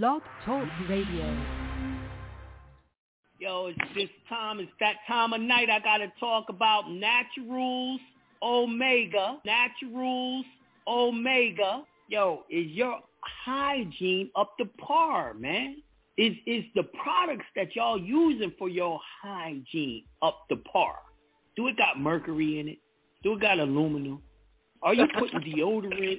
Blog Talk Radio. Yo, it's this time. It's that time of night. I gotta talk about Naturals Omega. Naturals Omega. Yo, is your hygiene up to par, man? Is is the products that y'all using for your hygiene up to par? Do it got mercury in it? Do it got aluminum? Are you putting deodorant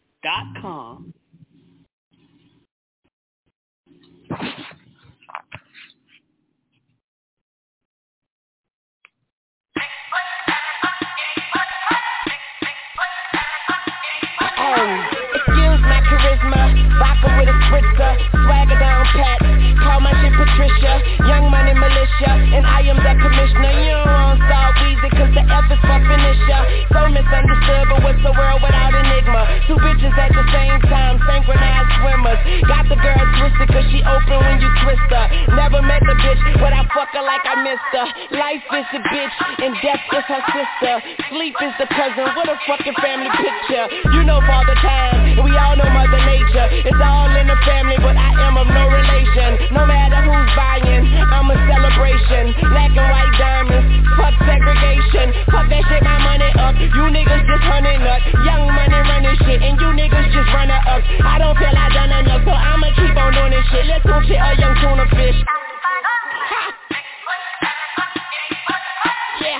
my charisma. Vodka with a spritzer. Swagger down pat. Call my shit Patricia. Young money militia. And I am the commissioner. You F is for finisher. So misunderstood, but what's the world without enigma? Two bitches at the same time. Synchronized swimmers. Got the girl twisted cause she open when you twist her. Never met the bitch, but I fuck her like I missed her. Life is the bitch and death is her sister. Sleep is the cousin. What a fucking family picture. You know father time, and we all know mother nature. It's all in the family, but I am of no relation. No matter who's buying, I'm a celebration. Black and white diamonds, fuck segregation. Fuck that shit, my money up. You niggas just hunting up. Young money running shit, and you niggas just running up. I don't feel I done enough, so I'ma keep on doing this shit. Let's go shit, a young tuna fish. Yeah.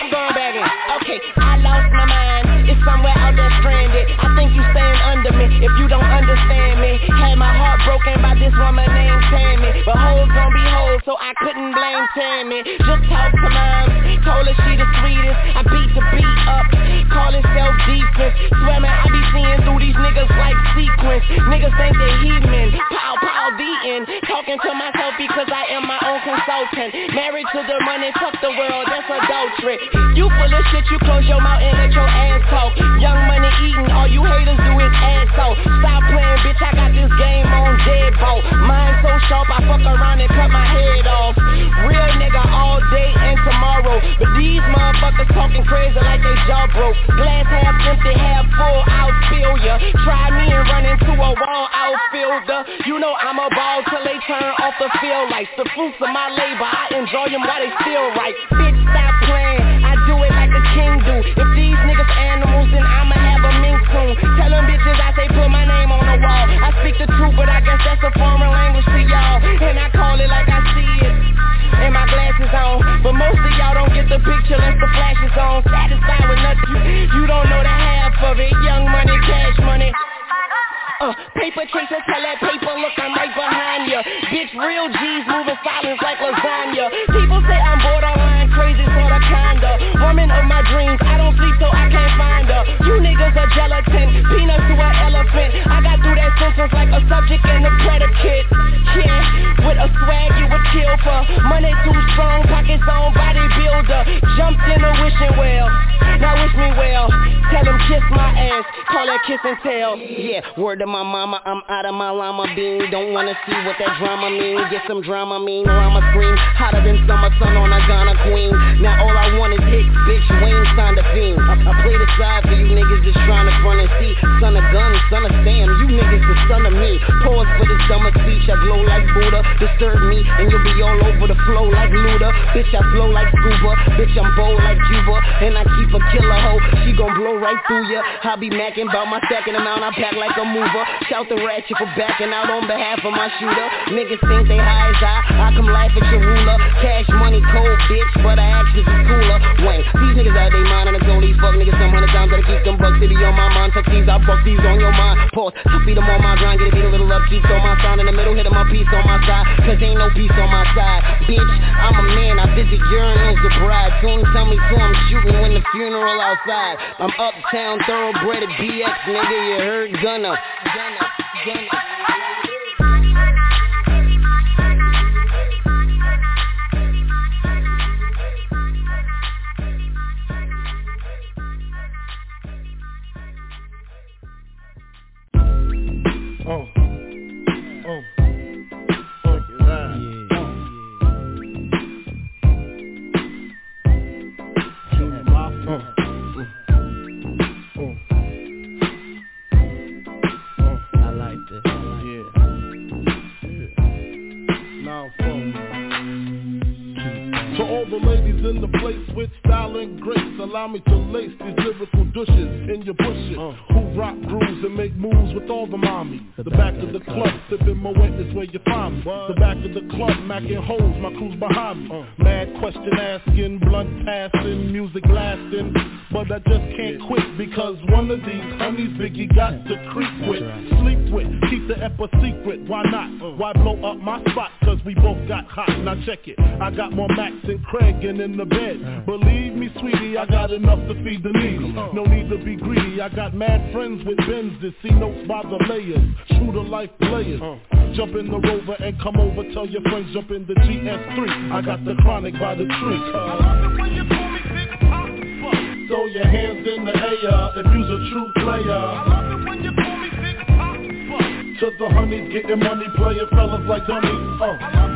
I'm going back in. Okay, I lost my mind. It's somewhere out there stranded. I think you me if you don't understand me. Had my heart broken by this woman named Tammy. But hoes gon' be hoes, so I couldn't blame Tammy. Just talk to mom. Told her she the sweetest. I beat the beat up. Call it self-defense. Swear man, I be seeing through these niggas like sequence. Niggas think they heathen. Pow, pow, the end. Talking to myself because I am my own consultant. Married to the money, fuck the world, that's adultery. You full of shit, you close your mouth and let your ass talk. Young money eating, all you haters do is Stop playing, bitch, I got this game on deadbolt. Mine so sharp, I fuck around and cut my head off. Real nigga all day and tomorrow. But these motherfuckers talking crazy like they jaw broke. Glass half empty, half full, I'll spill ya. Try me and run into a wall outfielder. You know I'm a ball till they turn off the field lights. The fruits of my labor, I enjoy them while they still right. Bitch, stop playing. I do it like a king do. If these niggas animals, then I'ma a bitches I say put my name on the wall. I speak the truth, but I guess that's a foreign language to y'all. And I call it like I see it. And my glasses on. But most of y'all don't get the picture unless the flash is on. Satisfied with nothing. You, don't know the half of it. Young money, cash money. Uh, paper chaser, tell that paper, look, I'm right behind ya. Bitch, real G's moving silence like lasagna. People say I'm borderline crazy, sorta kinda. Woman of my dreams, I don't sleep so I can't find her. You niggas are gelatin, peanuts to an elephant. I got through that sentence like a subject and a predicate. Yeah, swag you would kill for. Money too strong, pockets on bodybuilder. Jumped in a wishing well, now wish me well. Tell them kiss my ass, call that kiss and tell. Yeah, word to my mama, I'm out of my llama bean. Don't wanna see what that drama mean. Get some drama mean, or I'ma scream hotter than summer sun on a Ghana queen. Now all I want is hits, bitch. Wayne signed a fiend. I, I play the side for you niggas just trying to front and see. Son of gun, son of Sam, you niggas the son of me. Pause for this dumber speech. I glow like Buddha. Disturb me, and you'll be all over the flow like Luda. Bitch, I flow like scuba. Bitch, I'm bold like Cuba, and I keep a killer hoe. She gon' blow right through ya. I be macking about my second amount. I pack like a mover. Shout the ratchet for backing out on behalf of my shooter. Niggas think they high as I. I come laugh at your ruler. Cash money cold, bitch, but I actions is cooler. Wayne, these niggas out they mind and I told these fuck niggas some hundred times that I keep them bucks. Be on my mind. Fuck these, I fuck these on your mind. Pause. I feed them on my grind. Get a beat a little upkeep. Throw my sound in the middle. Hitting my piece on my side. Cause ain't no peace on my side. Bitch, I'm a man. I visit urinals with bride. Soon tell me to I'm shooting when the funeral outside. I'm uptown thoroughbred at BX, nigga. You heard Gunna. Gunna. Gunna. allow me to lace these lyrical douches in your bushes uh. Who rock grooves and make moves with all the mommies The, the back, back of the, the club, club. sipping Moet is where you find me what? The back of the club, macking holes, my crew's behind me uh. Mad question asking, blunt passing, music lasting But I just can't quit because one of these homies Biggie got to creep with right. Sleep with, keep the ep a secret, why not? Uh. Why blow up my spot? We both got hot, now check it. I got more Max and Craig and in the bed. Uh. Believe me sweetie, I got enough to feed the needy No need to be greedy, I got mad friends with Benz that see notes by the layers. True to life players. Jump in the Rover and come over, tell your friends jump in the GS3 I got the chronic by the tree. I love it when you pull me, bitch. I'm the fuck. Throw your hands in the air if you's a true player to the honeys, getting money, playing fellas like dummies. Uh.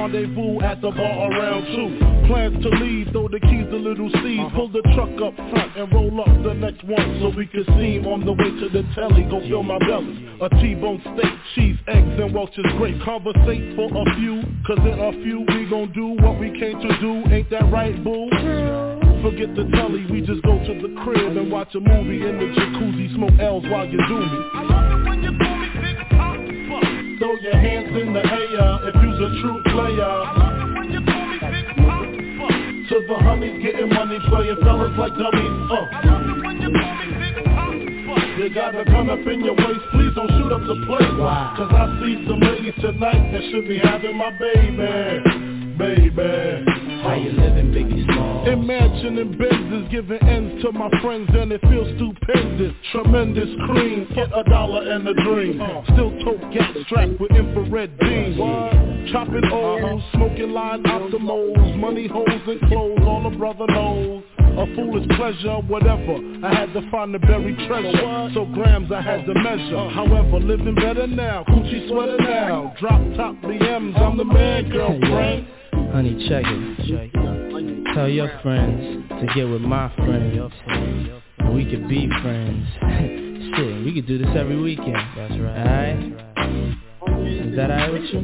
rendezvous at the bar around two. Plans to leave, throw the keys to little C. Uh-huh. Pull the truck up front and roll up the next one so we can see him on the way to the telly. Go fill my belly. A T-bone steak, cheese, eggs, and Welch's grape. Conversate for a few, cause in a few we gon' do what we came to do. Ain't that right, boo? Forget the telly, we just go to the crib and watch a movie in the jacuzzi, smoke L's while you do me. Throw your hands in the air if you's a true player. To the honeys getting money, playing fellas like dummies. Uh. You got a gun up in your waist, please don't shoot up the place. Cause I see some ladies tonight that should be having my baby, baby. How you living, Biggie Small? Imagining business, giving ends to my friends, and it feels stupendous. Tremendous cream, get a dollar and a dream. Still tote gas strapped with infrared beams. Chopping O's, smoking line optimals, money holes and clothes, all a brother knows. A foolish pleasure, whatever. I had to find the buried treasure. So grams I had to measure. However, living better now. Coochie sweater now. Drop top BMs, I'm the man, girlfriend. Honey, check it. Tell your friends to get with my friends. And we could be friends. Shit, we could do this every weekend. That's right. Alright? Is that alright with you?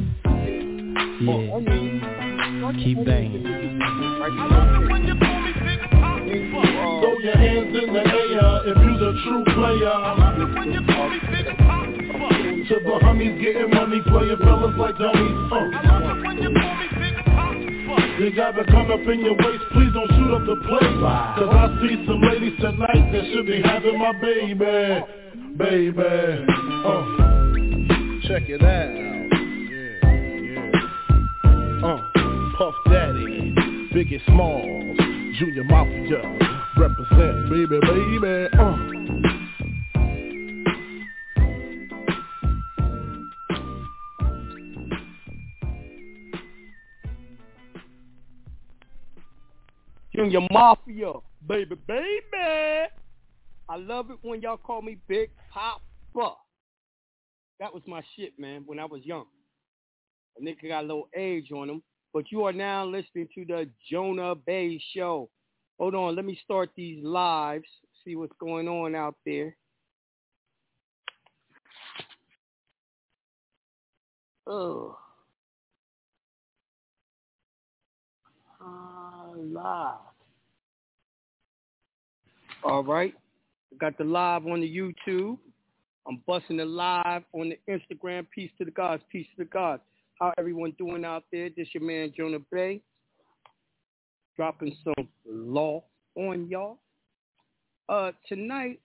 Yeah. Keep banging. Throw your hands in the air if you're the true player. To the homies getting money, playing fellas like dummies. Uh. You got a gun up in your waist, please don't shoot up the place. Cause I see some ladies tonight that should be having my baby, baby. Uh, check it out. Uh, Puff Daddy, Biggie Smalls, Junior Mafia, represent, baby, baby. Uh. Junior Mafia, baby, baby. I love it when y'all call me Big Papa. That was my shit, man, when I was young. A nigga got a little age on him. But you are now listening to the Jonah Bey Show. Hold on, let me start these lives, see what's going on out there. Oh. Live. All right. Got the live on the YouTube. I'm busting the live on the Instagram. Peace to the gods. Peace to the gods. How everyone doing out there? This your man Jonah Bey. Dropping some law on y'all. Uh, tonight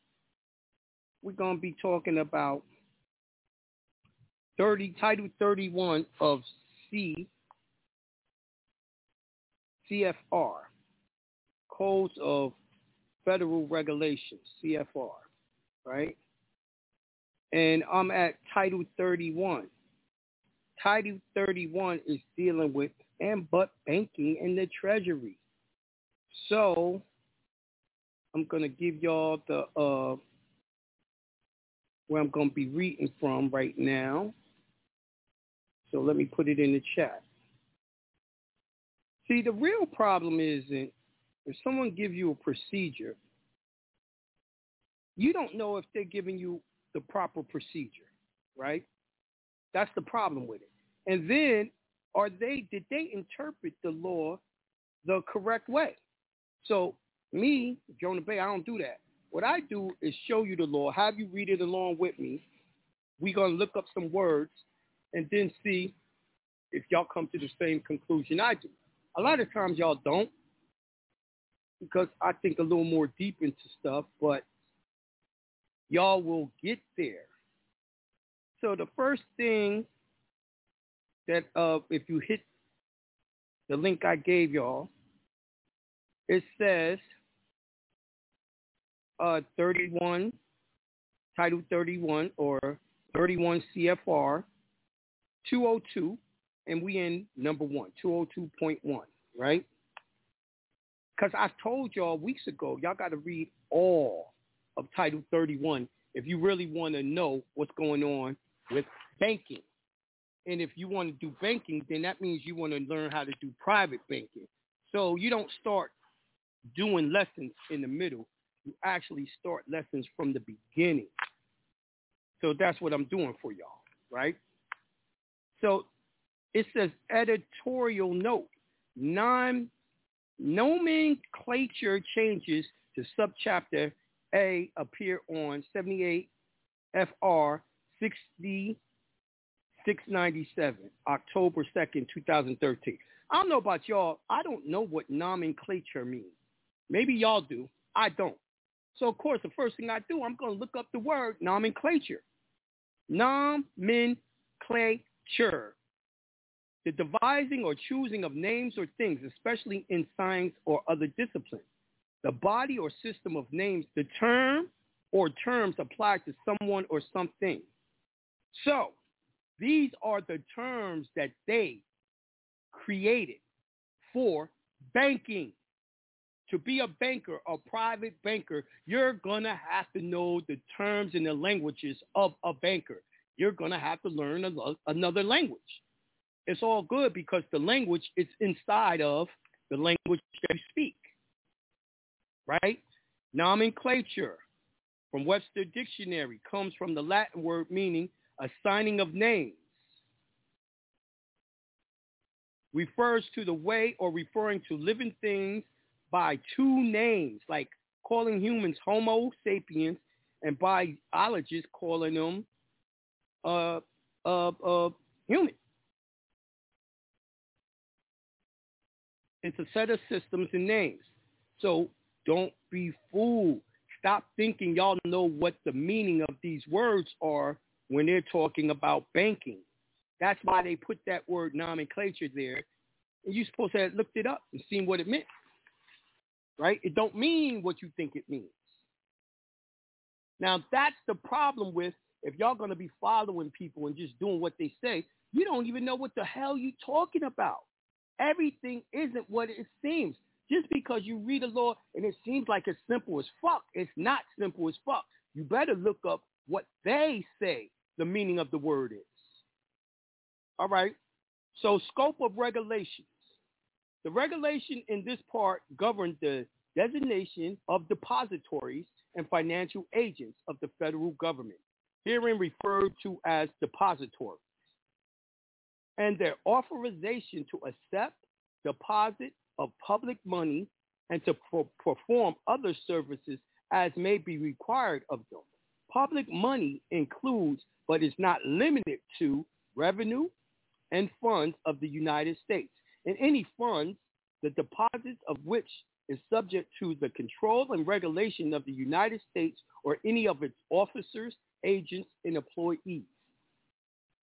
we're gonna be talking about 30 Title 31 of C CFR, Codes of Federal Regulations, CFR, right? And I'm at Title 31. Title 31 is dealing with and but banking in the Treasury. So I'm going to give y'all the uh, where I'm going to be reading from right now. So let me put it in the chat. See, the real problem isn't if someone gives you a procedure, you don't know if they're giving you the proper procedure, right? That's the problem with it. And then are they did they interpret the law the correct way? So me, Jonah Bey, I don't do that. What I do is show you the law, have you read it along with me. We're gonna look up some words and then see if y'all come to the same conclusion I do. A lot of times y'all don't because I think a little more deep into stuff, but y'all will get there. So the first thing that uh, if you hit the link I gave y'all, it says uh, 31, Title 31 or 31 CFR 202, and we in number one, 202.1, right? Because I told y'all weeks ago, y'all got to read all of Title 31 if you really want to know what's going on with banking. And if you want to do banking, then that means you want to learn how to do private banking. So you don't start doing lessons in the middle. You actually start lessons from the beginning. So that's what I'm doing for y'all, right? So it says editorial note, non nomenclature changes to subchapter A appear on 78 FR 6697, October 2nd, 2013. I don't know about y'all. I don't know what nomenclature means. Maybe y'all do. I don't. So, of course, the first thing I do, I'm going to look up the word nomenclature. Nomenclature the devising or choosing of names or things, especially in science or other disciplines. The body or system of names, the term or terms applied to someone or something. So these are the terms that they created for banking. To be a banker, a private banker, you're going to have to know the terms and the languages of a banker. You're going to have to learn another language it's all good because the language is inside of the language you speak. Right? Nomenclature from Webster Dictionary comes from the Latin word meaning assigning of names. Refers to the way or referring to living things by two names, like calling humans Homo sapiens and biologists calling them uh, uh, uh, human. It's a set of systems and names. So don't be fooled. Stop thinking y'all know what the meaning of these words are when they're talking about banking. That's why they put that word nomenclature there. And you're supposed to have looked it up and seen what it meant. Right? It don't mean what you think it means. Now that's the problem with if y'all gonna be following people and just doing what they say, you don't even know what the hell you talking about. Everything isn't what it seems. Just because you read a law and it seems like it's simple as fuck, it's not simple as fuck. You better look up what they say the meaning of the word is. All right. So scope of regulations. The regulation in this part governs the designation of depositories and financial agents of the federal government, herein referred to as depositories, and their authorization to accept, deposit of public money, and to pro- perform other services as may be required of them. Public money includes, but is not limited to, revenue and funds of the United States, and any funds, the deposits of which is subject to the control and regulation of the United States or any of its officers, agents, and employees.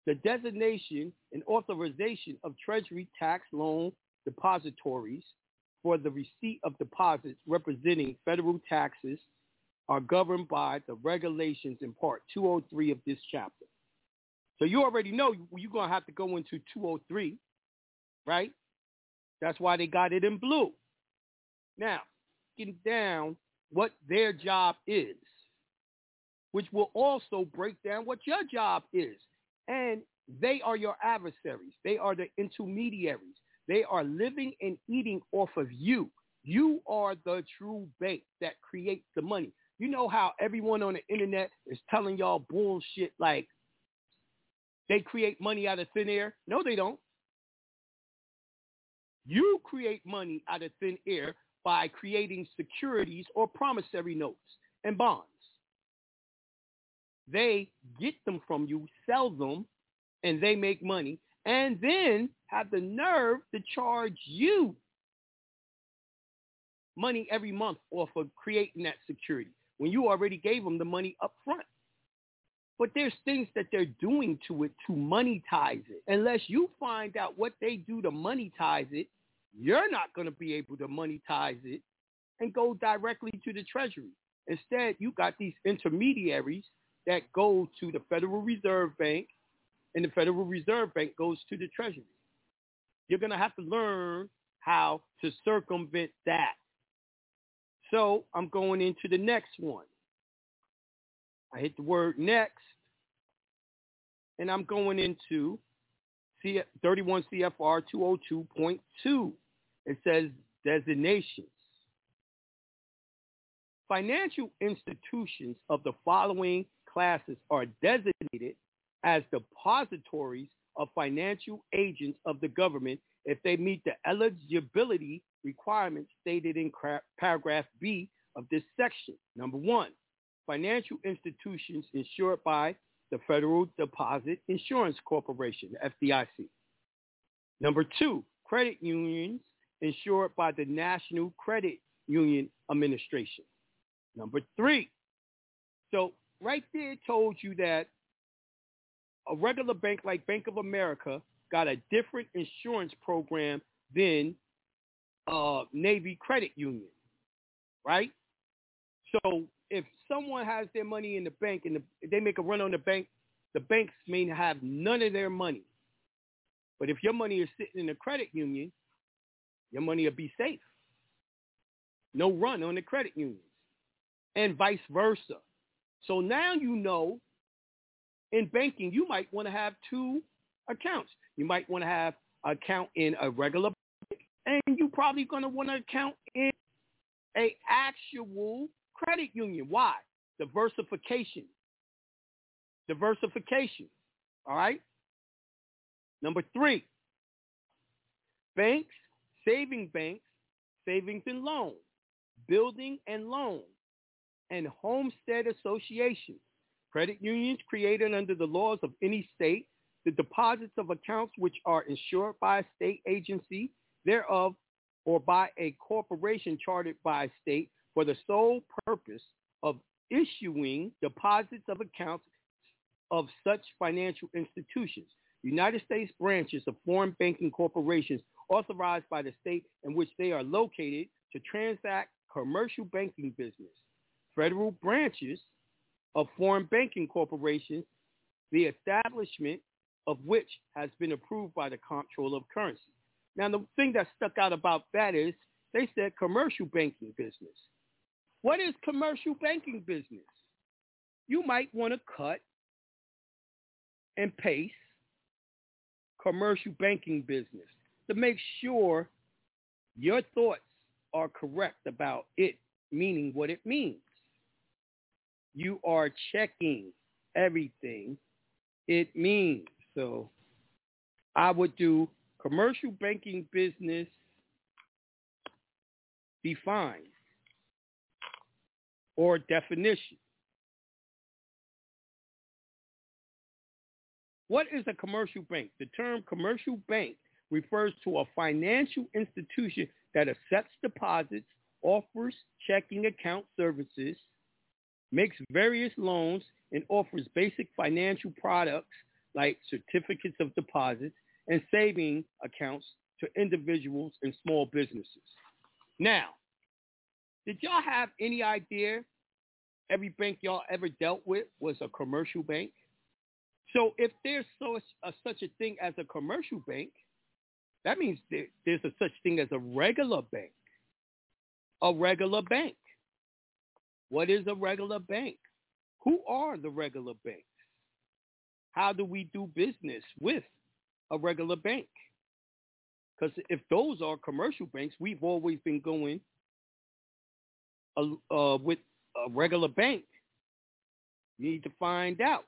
The designation and authorization of Treasury tax loan depositories for the receipt of deposits representing federal taxes are governed by the regulations in Part 203 of this chapter. So you already know you're going to have to go into 203, right? That's why they got it in blue. Now, getting down what their job is, which will also break down what your job is. And they are your adversaries. They are the intermediaries. They are living and eating off of you. You are the true bank that creates the money. You know how everyone on the internet is telling y'all bullshit like they create money out of thin air? No, they don't. You create money out of thin air by creating securities or promissory notes and bonds. They get them from you, sell them, and they make money, and then have the nerve to charge you money every month off of creating that security when you already gave them the money up front. But there's things that they're doing to it to monetize it. Unless you find out what they do to monetize it, you're not going to be able to monetize it and go directly to the Treasury. Instead, you got these intermediaries that go to the Federal Reserve Bank, and the Federal Reserve Bank goes to the Treasury. You're going to have to learn how to circumvent that. So I'm going into the next one. I hit the word next, and I'm going into 31 CFR 202.2. It says designations. Financial institutions of the following classes are designated as depositories of financial agents of the government if they meet the eligibility requirements stated in paragraph B of this section. Number one, financial institutions insured by the Federal Deposit Insurance Corporation, FDIC. Number two, credit unions insured by the National Credit Union Administration. Number three, so right there told you that a regular bank like Bank of America got a different insurance program than uh, Navy Credit Union, right? So if someone has their money in the bank and the, they make a run on the bank, the banks may have none of their money. But if your money is sitting in a credit union, your money will be safe. No run on the credit unions and vice versa. So now you know in banking, you might want to have two accounts. You might want to have an account in a regular bank, and you probably going to want to account in a actual credit union. Why? Diversification. Diversification. All right? Number three, banks, saving banks, savings and loans, building and loans, and homestead associations, credit unions created under the laws of any state, the deposits of accounts which are insured by a state agency thereof or by a corporation chartered by a state for the sole purpose of issuing deposits of accounts of such financial institutions. United States branches of foreign banking corporations authorized by the state in which they are located to transact commercial banking business. Federal branches of foreign banking corporations, the establishment of which has been approved by the Comptroller of Currency. Now, the thing that stuck out about that is they said commercial banking business. What is commercial banking business? You might want to cut and paste commercial banking business to make sure your thoughts are correct about it meaning what it means. You are checking everything it means. So I would do commercial banking business defined or definition. What is a commercial bank? The term commercial bank refers to a financial institution that accepts deposits, offers checking account services, makes various loans, and offers basic financial products like certificates of deposits and saving accounts to individuals and small businesses. Now, did y'all have any idea every bank y'all ever dealt with was a commercial bank? So if there's such a thing as a commercial bank, that means there, there's a such thing as a regular bank. A regular bank. What is a regular bank? Who are the regular banks? How do we do business with a regular bank? Because if those are commercial banks, we've always been going uh, uh, with a regular bank. Need to find out.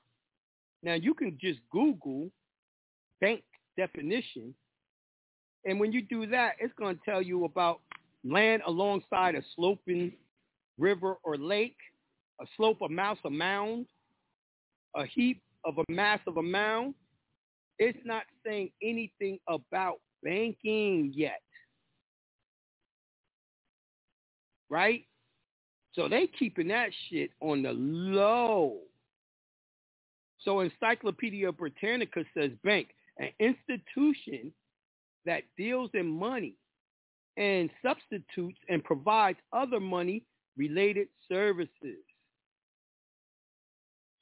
Now you can just Google bank definition, and when you do that, it's going to tell you about land alongside a sloping river or lake, a slope, a mouse, a mound, a heap of a mass of a mound. It's not saying anything about banking yet. Right? So they keeping that shit on the low. So Encyclopedia Britannica says bank, an institution that deals in money and substitutes and provides other money related services.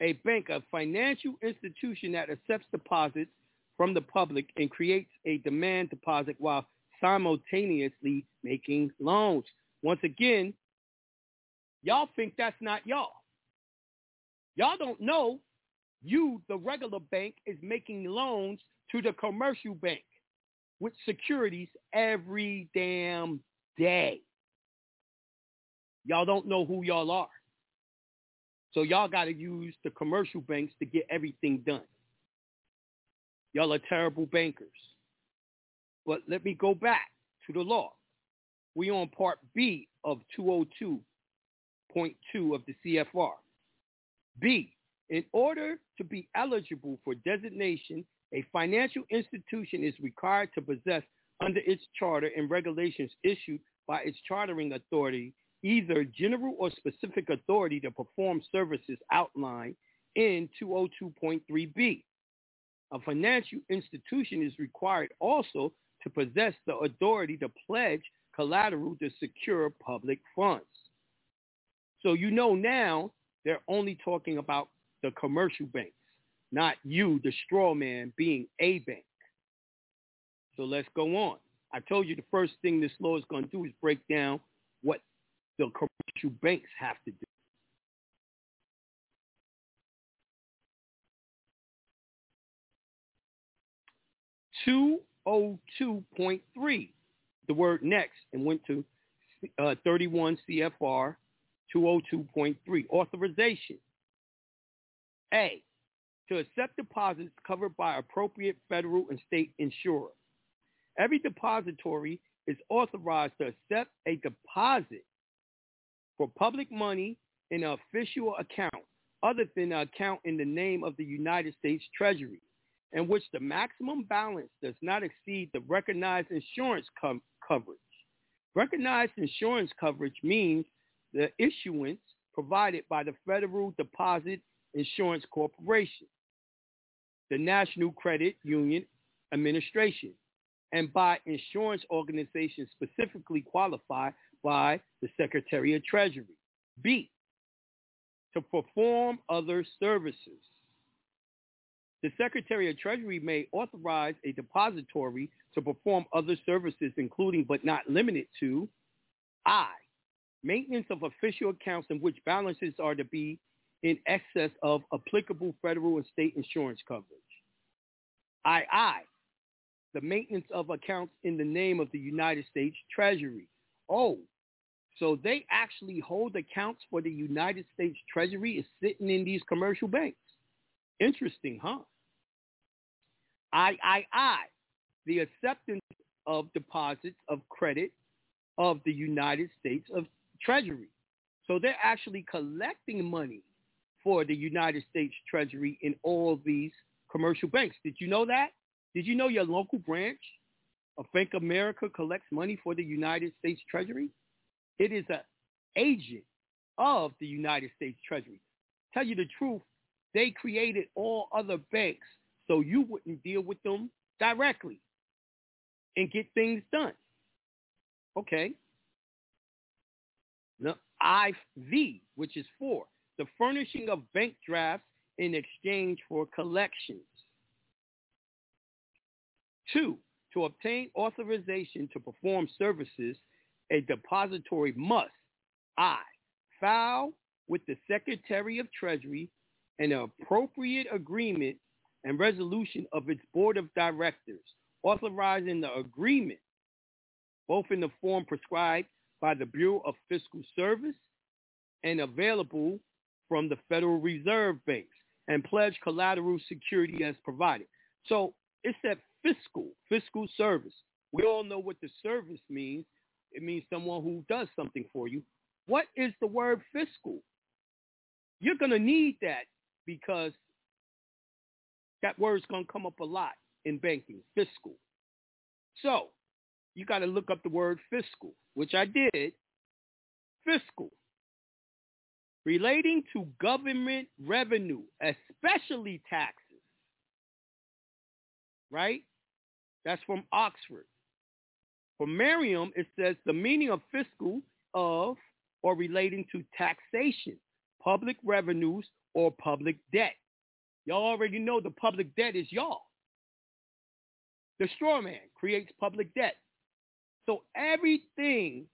A bank, a financial institution that accepts deposits from the public and creates a demand deposit while simultaneously making loans. Once again, Y'all think that's not y'all. Y'all don't know you, the regular bank, is making loans to the commercial bank with securities every damn day. Y'all don't know who y'all are. So y'all got to use the commercial banks to get everything done. Y'all are terrible bankers. But let me go back to the law. We on part B of 202.2 of the CFR. B, in order to be eligible for designation, a financial institution is required to possess under its charter and regulations issued by its chartering authority either general or specific authority to perform services outlined in 202.3b. A financial institution is required also to possess the authority to pledge collateral to secure public funds. So you know now they're only talking about the commercial banks, not you, the straw man, being a bank. So let's go on. I told you the first thing this law is going to do is break down what the commercial banks have to do. 202.3, the word next, and went to uh, 31 CFR 202.3. Authorization. A. To accept deposits covered by appropriate federal and state insurer. Every depository is authorized to accept a deposit for public money in an official account other than an account in the name of the United States Treasury, in which the maximum balance does not exceed the recognized insurance com- coverage. Recognized insurance coverage means the issuance provided by the Federal Deposit Insurance Corporation, the National Credit Union Administration, and by insurance organizations specifically qualified by the Secretary of Treasury. B, to perform other services. The Secretary of Treasury may authorize a depository to perform other services, including but not limited to I, maintenance of official accounts in which balances are to be in excess of applicable federal and state insurance coverage. II, the maintenance of accounts in the name of the United States Treasury. Oh, so they actually hold accounts for the United States Treasury is sitting in these commercial banks. Interesting, huh? III, the acceptance of deposits of credit of the United States of Treasury. So they're actually collecting money for the United States Treasury in all these commercial banks. Did you know that? Did you know your local branch of Bank of America collects money for the United States Treasury? It is an agent of the United States Treasury. Tell you the truth, they created all other banks so you wouldn't deal with them directly and get things done. Okay. The IV, which is for the furnishing of bank drafts in exchange for collections. Two, to obtain authorization to perform services, a depository must, I, file with the Secretary of Treasury an appropriate agreement and resolution of its board of directors, authorizing the agreement, both in the form prescribed by the Bureau of Fiscal Service and available from the Federal Reserve banks and pledge collateral security as provided. So it's that fiscal, fiscal service. We all know what the service means. It means someone who does something for you. What is the word fiscal? You're going to need that because that word's going to come up a lot in banking, fiscal. So you got to look up the word fiscal, which I did. Fiscal. Relating to government revenue, especially taxes. Right? That's from Oxford. For Merriam, it says the meaning of fiscal of or relating to taxation, public revenues, or public debt. Y'all already know the public debt is y'all. The straw man creates public debt. So everything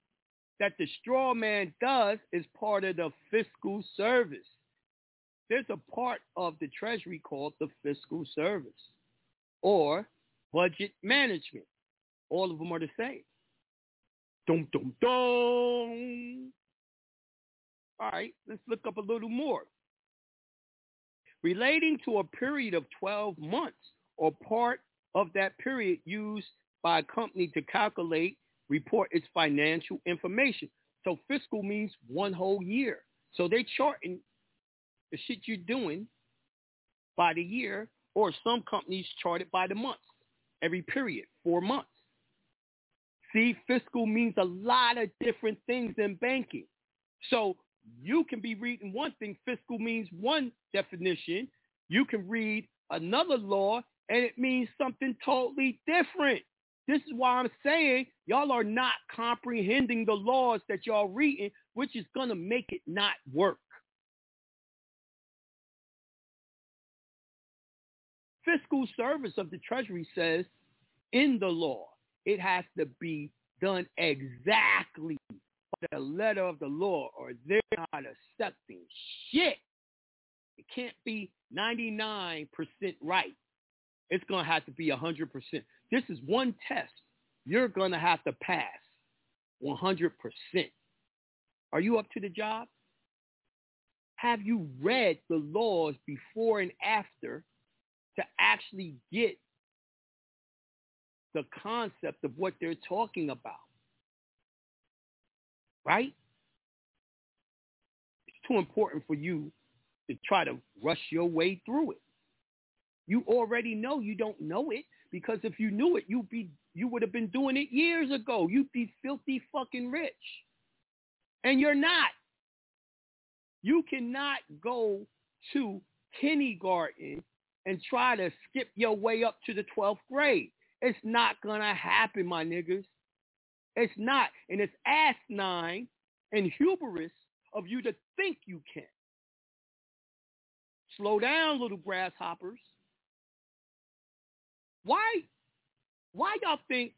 that the straw man does is part of the fiscal service. There's a part of the Treasury called the fiscal service or budget management. All of them are the same. Dum, dum, dum. All right, let's look up a little more relating to a period of 12 months or part of that period used by a company to calculate, report its financial information. So fiscal means one whole year. So they charting the shit you're doing by the year, or some companies chart it by the months, every period, four months. See, fiscal means a lot of different things in banking. So you can be reading one thing, fiscal means one definition. You can read another law and it means something totally different. This is why I'm saying y'all are not comprehending the laws that y'all reading, which is going to make it not work. Fiscal service of the Treasury says in the law, it has to be done exactly by the letter of the law or they're not accepting shit. It can't be 99% right. It's going to have to be 100%. This is one test you're going to have to pass 100%. Are you up to the job? Have you read the laws before and after to actually get the concept of what they're talking about? right? It's too important for you to try to rush your way through it. You already know you don't know it because if you knew it, you'd be you would have been doing it years ago. You'd be filthy fucking rich. And you're not. You cannot go to kindergarten and try to skip your way up to the 12th grade. It's not going to happen, my niggas. It's not. And it's asinine and hubris of you to think you can. Slow down, little grasshoppers. Why, why y'all think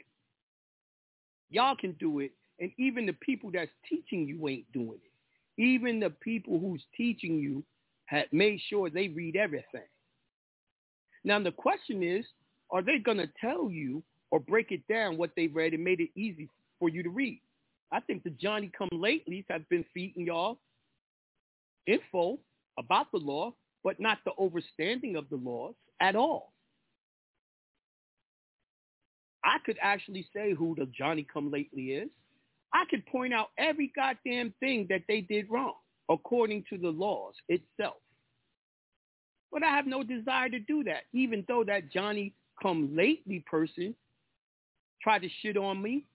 y'all can do it and even the people that's teaching you ain't doing it? Even the people who's teaching you had made sure they read everything. Now the question is, are they going to tell you or break it down what they read and made it easy for you to read? I think the Johnny come latelys have been feeding y'all info about the law, but not the overstanding of the laws at all. I could actually say who the Johnny come lately is. I could point out every goddamn thing that they did wrong according to the laws itself. But I have no desire to do that, even though that Johnny come lately person tried to shit on me,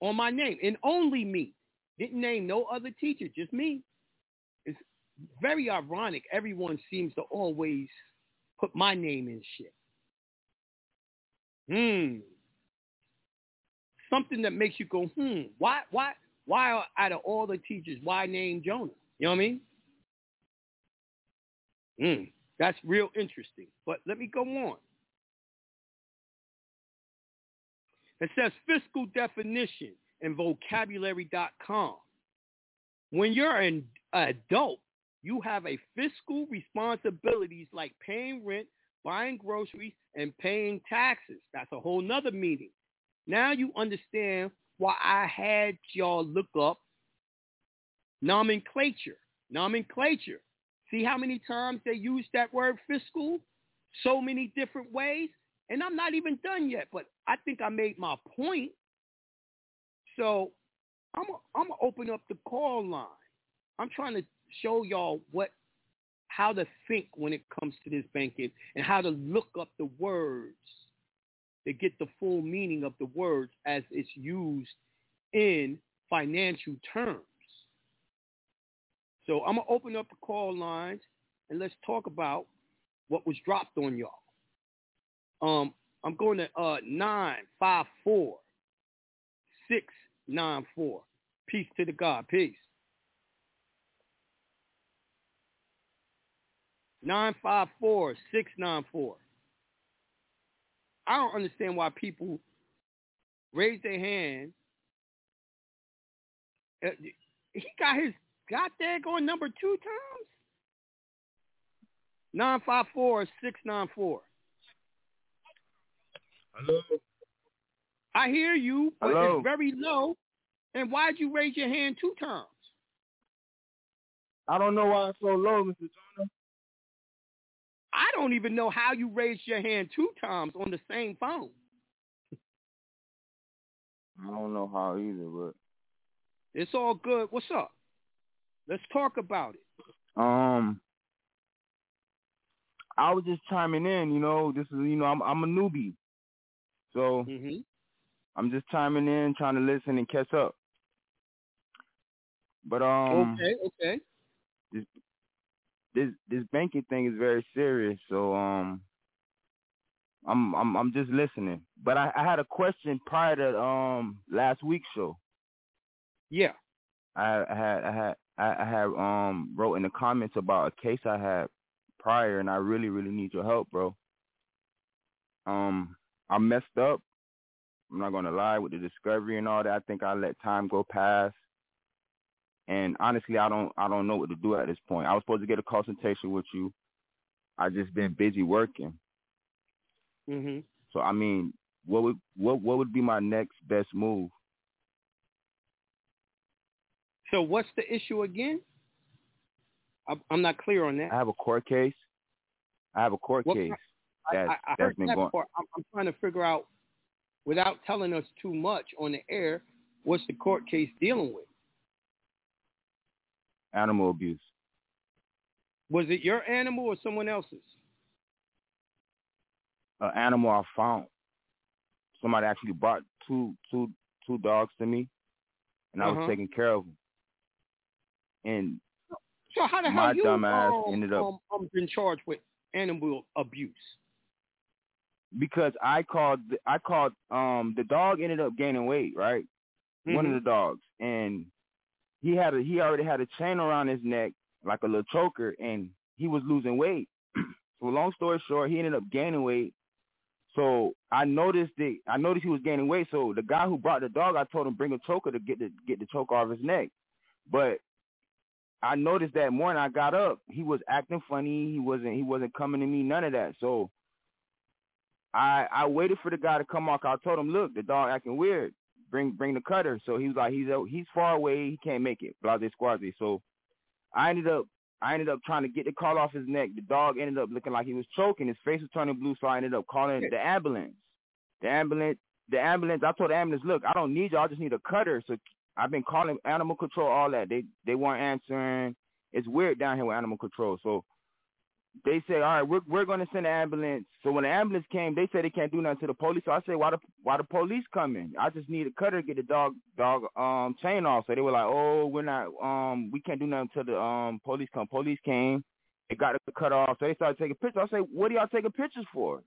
on my name, and only me. Didn't name no other teacher, just me. It's very ironic. Everyone seems to always put my name in shit. Hmm. Something that makes you go, hmm, why, why, why out of all the teachers, why name Jonah? You know what I mean? Hmm. That's real interesting. But let me go on. It says fiscal definition in vocabulary.com. When you're an adult, you have a fiscal responsibilities like paying rent, buying groceries, and paying taxes. That's a whole nother meaning. Now you understand why I had y'all look up nomenclature. Nomenclature See how many times they use that word fiscal? So many different ways. And I'm not even done yet, but I think I made my point. So I'm I'm gonna open up the call line. I'm trying to show y'all what how to think when it comes to this banking and how to look up the words to get the full meaning of the words as it's used in financial terms. So I'm going to open up the call lines and let's talk about what was dropped on y'all. Um, I'm going to uh, 954 694. Peace to the God. Peace. 954 694. I don't understand why people raise their hand. Uh, he got his got there going number two times? 954 Hello. I hear you, but Hello. it's very low. And why'd you raise your hand two times? I don't know why it's so low, Mr. Jonah. I don't even know how you raised your hand two times on the same phone. I don't know how either, but It's all good. What's up? Let's talk about it. um, I was just chiming in. You know, this is you know I'm I'm a newbie, so Mm-hmm. I'm just chiming in, trying to listen and catch up. But um, okay, okay. this this banking thing is very serious. So um, I'm I'm I'm just listening. But I, I had a question prior to um last week's show. Yeah. I, I had I had I, I had um wrote in the comments about a case I had prior, and I really really need your help, bro. Um, I messed up. I'm not gonna lie with the discovery and all that. I think I let time go past, and honestly, I don't I don't know what to do at this point. I was supposed to get a consultation with you. I just been busy working. Mm-hmm. So I mean, what would what what would be my next best move? So what's the issue again? I'm, I'm not clear on that. I have a court case. I have a court What case that's I, I that's been that going. part. I'm, I'm trying to figure out, without telling us too much on the air, what's the court case dealing with? Animal abuse. Was it your animal or someone else's? An animal I found. somebody actually brought two two two dogs to me, and I was Uh-huh. taking care of them. And So how the my hell you dumb ass um, ended up um, um, been charged with animal abuse? because I called I called um the dog ended up gaining weight, right? One of Mhm. the dogs, and he had a he already had a chain around his neck like a little choker, and he was losing weight. so long story short, he ended up gaining weight. So I noticed that I noticed he was gaining weight. So the guy who brought the dog, I told him bring a choker to get the get the choker off his neck. But I noticed that morning I got up, he was acting funny. He wasn't he wasn't coming to me, none of that. So I I waited for the guy to come off. I told him, look, the dog acting weird. Bring bring the cutter. So he was like, he's out- he's far away. He can't make it. Blase squazy. So I ended up I ended up trying to get the collar off his neck. The dog ended up looking like he was choking. His face was turning blue. So I ended up calling the ambulance. The ambulance. The ambulance. I told the ambulance, look, I don't need you. I just need a cutter. So I've been calling animal control, all that. They they weren't answering. It's weird down here with animal control. So they say, all right, we're we're to send an ambulance. So when the ambulance came, they said they can't do nothing to the police. So I said, why the why the police coming? I just need a cutter to get the dog dog um chain off. So they were like, oh, we're not um we can't do nothing until the um police come. Police came, they got the cut off. So they started taking pictures. I said, what are y'all taking pictures for?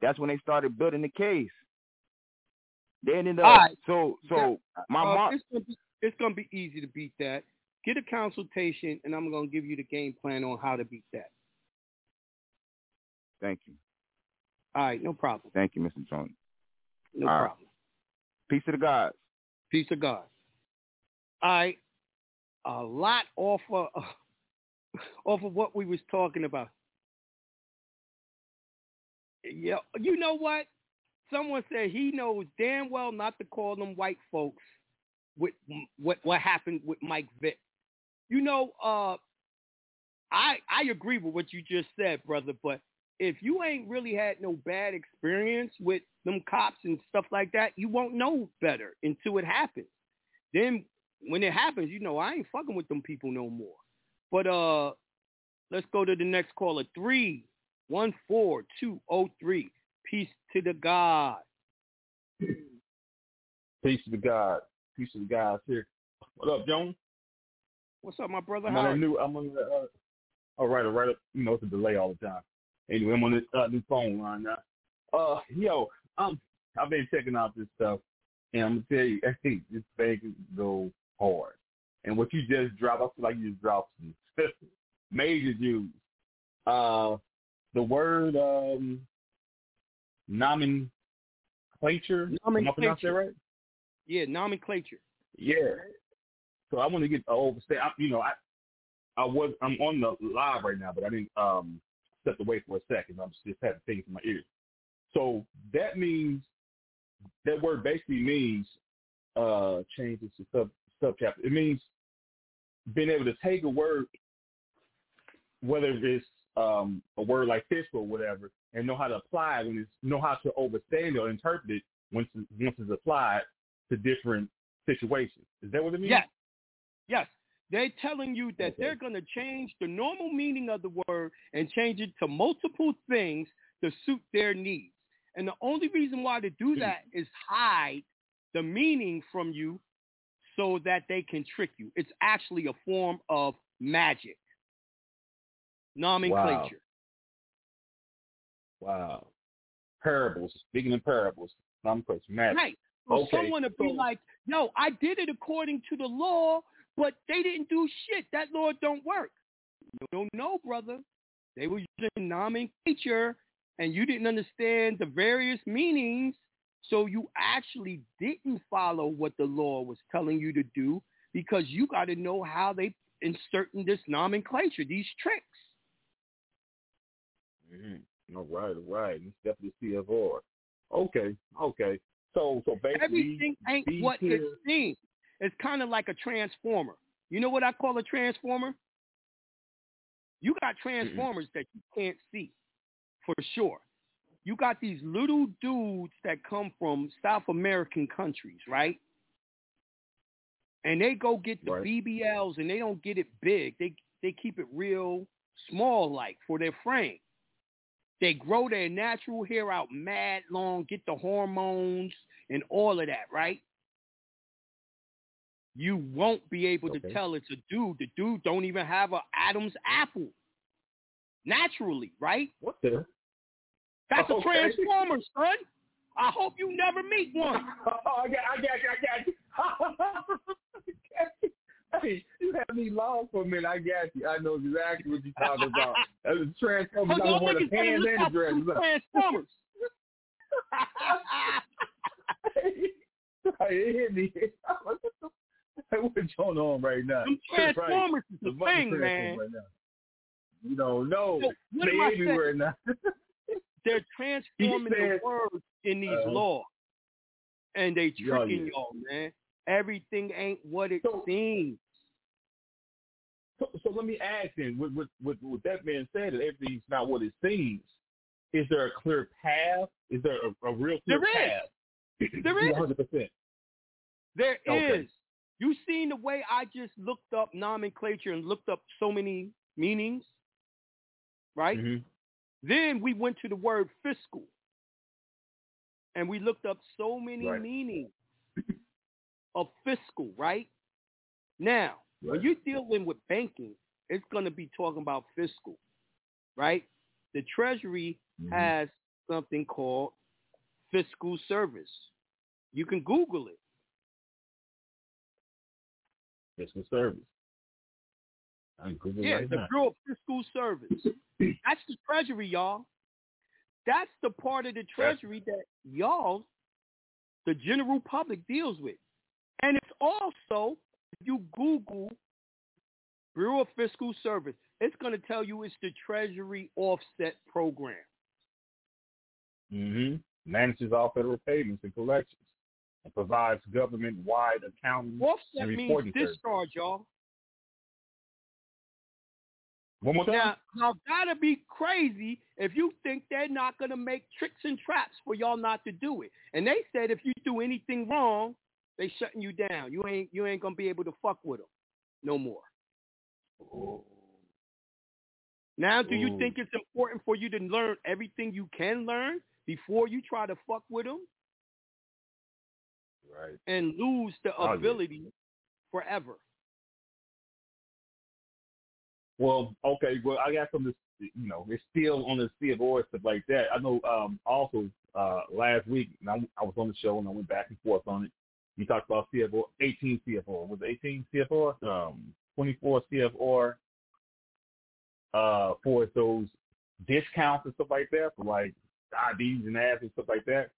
That's when they started building the case. Ended up All right. so so my Uh, mom. It's gonna, be, it's gonna be easy to beat that. Get a consultation, and I'm gonna give you the game plan on how to beat that. Thank you, All right, no problem. thank you, Mr. Jones. No All right. problem. Peace to the gods. Peace of God. All right, a lot off of off of what we was talking about. Yeah, you know what? Someone said he knows damn well not to call them white folks with what what happened with Mike Vick. You know, uh, I I agree with what you just said, brother. But if you ain't really had no bad experience with them cops and stuff like that, you won't know better until it happens. Then when it happens, you know I ain't fucking with them people no more. But uh, let's go to the next caller. Three one four two oh three. Peace to the God. Peace to the God. Peace to the guys here. What up, Jones? What's up, my brother? I'm on a new. I'm on the. Uh, all right, all right. You know, it's a delay all the time. Anyway, I'm on this uh, new phone line now. Uh, yo, um, I've been checking out this stuff, and I'm gonna tell you, hey, this thing can go hard. And what you just dropped, I feel like you just dropped some major Jews. Uh, the word um, nomenclature. Am I right? Yeah, nomenclature. Yeah. So I want to get uh, overstay. I, you know, I I was I'm on the live right now, but I didn't um step away for a second. I'm just having things in my ears. So that means that word basically means uh changes to sub subchapter. It means being able to take a word, whether it's um a word like this or whatever, and know how to apply it when it's know how to understand or interpret it once it's, once it's applied to different situations. Is that what it means? Yes. Yes. They're telling you that Okay. they're going to change the normal meaning of the word and change it to multiple things to suit their needs. And the only reason why they do mm-hmm. that is hide the meaning from you so that they can trick you. It's actually a form of magic. Nomenclature. Wow. Parables. Speaking of parables, I'm close. Right. So Okay, someone to be like, no, I did it according to the law, but they didn't do shit. That law don't work. You don't know, brother. They were using nomenclature, and you didn't understand the various meanings, so you actually didn't follow what the law was telling you to do because you got to know how they insert in this nomenclature, these tricks. Mm-hmm. All right, all right. It's definitely CFR. Okay, okay. So, so basically, Everything ain't these what it seems. It's kind of like a transformer. You know what I call a transformer? You got transformers that you can't see for sure. You got these little dudes that come from South American countries, right? And they go get the Right. BBLs and they don't get it big. They they keep it real small like for their frame. They grow their natural hair out mad long, get the hormones and all of that, right? You won't be able Okay. to tell it's a dude. The dude don't even have a Adam's apple. Naturally, right? What the? That's a transformer, son. I hope you never meet one. Oh, I got, I got you, I got you. hey, you had me lost for a minute. I got you. I know exactly what you're talking about. That was Transformers. I want niggas pants and dresses. Transformers. It hit me. What What's going on right now? Them Right. Transformers is the thing, man. Right. You don't know. So, what they am everywhere now. They're transforming said- the words in these Uh-huh. laws. And they Yeah, tricking yeah. y'all, man. Everything ain't what it So- seems. So, so let me ask then, with, with, with, with that being said, that everything's not what it seems. Is there a clear path? Is there a, a real clear There is. path? There is. 100%. There is. Okay. You seen the way I just looked up nomenclature and looked up so many meanings, right? Mhm. Then we went to the word fiscal. And we looked up so many Right. meanings of fiscal, right? Now, when you're dealing with banking, it's going to be talking about fiscal, right? The Treasury Mhm. has something called fiscal service. You can Google it. Fiscal service. I'm Google Yeah, right the now. Bureau of Fiscal Service. That's the Treasury, y'all. That's the part of the Treasury that y'all, the general public, deals with. And it's also, you Google Bureau of Fiscal Service, it's going to tell you it's the Treasury Offset Program. hmm Manages all federal payments and collections and provides government-wide accounting Offset and means reporting service. discharge, y'all. One more time. Now, y'all gotta be crazy if you think they're not gonna make tricks and traps for y'all not to do it. And they said if you do anything wrong, they shutting you down. You ain't you ain't gonna be able to fuck with them no more. Now, do you Ooh. think it's important for you to learn everything you can learn before you try to fuck with them Right. and lose the Oh, yeah. ability forever? Well, okay. Well, I got some. this, You know, it's still on the C of O and stuff like that. I know. Um, also, uh, last week, and I, I was on the show and I went back and forth on it. You talked about CFR, 18 CFR. Was it 18 CFR? Um, 24 CFR. Uh, for those discounts and stuff like that for like IDs and ads and stuff like that.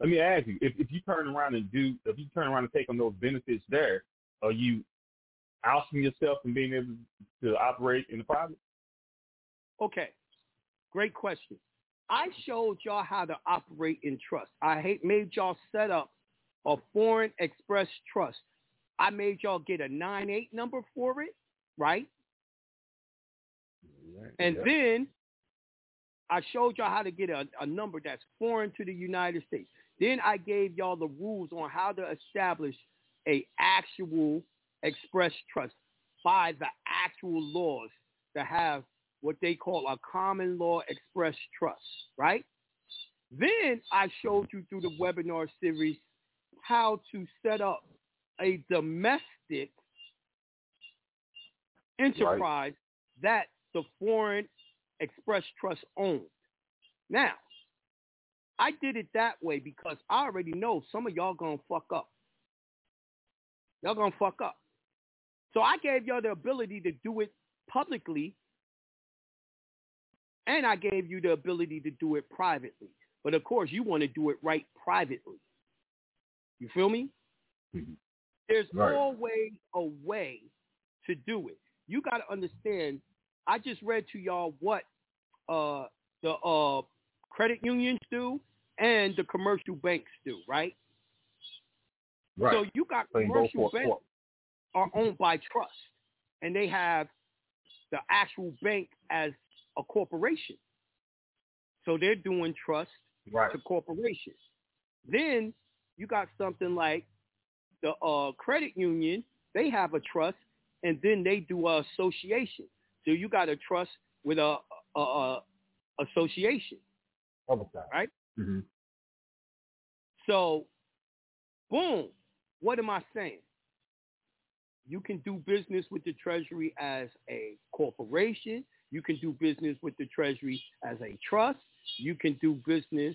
Let me ask you: if if you turn around and do, if you turn around and take on those benefits there, are you ousting yourself from being able to operate in the private? Okay, great question. I showed y'all how to operate in trust. I made y'all set up a foreign express trust. I made y'all get a 9-8 number for it, right? And Yeah. then I showed y'all how to get a, a number that's foreign to the United States. Then I gave y'all the rules on how to establish a actual express trust by the actual laws to have what they call a common law express trust, right? Then I showed you through the webinar series how to set up a domestic enterprise that the foreign express trust owned. Now, I did it that way because I already know some of y'all gonna fuck up. Y'all gonna fuck up. So I gave y'all the ability to do it publicly, and I gave you the ability to do it privately. But of course, you want to do it right privately. You feel me? Mhm. There's Right. always a way to do it. You got to understand. I just read to y'all what uh, the uh, credit unions do and the commercial banks do, right? Right. So you got commercial banks are owned by trust, and they have the actual bank as a corporation. So they're doing trust right. to corporations. Then you got something like the uh, credit union. They have a trust, and then they do a association. So you got a trust with a, a, a association. Right? Mm-hmm. So, boom. What am I saying? You can do business with the Treasury as a corporation. You can do business with the Treasury as a trust. You can do business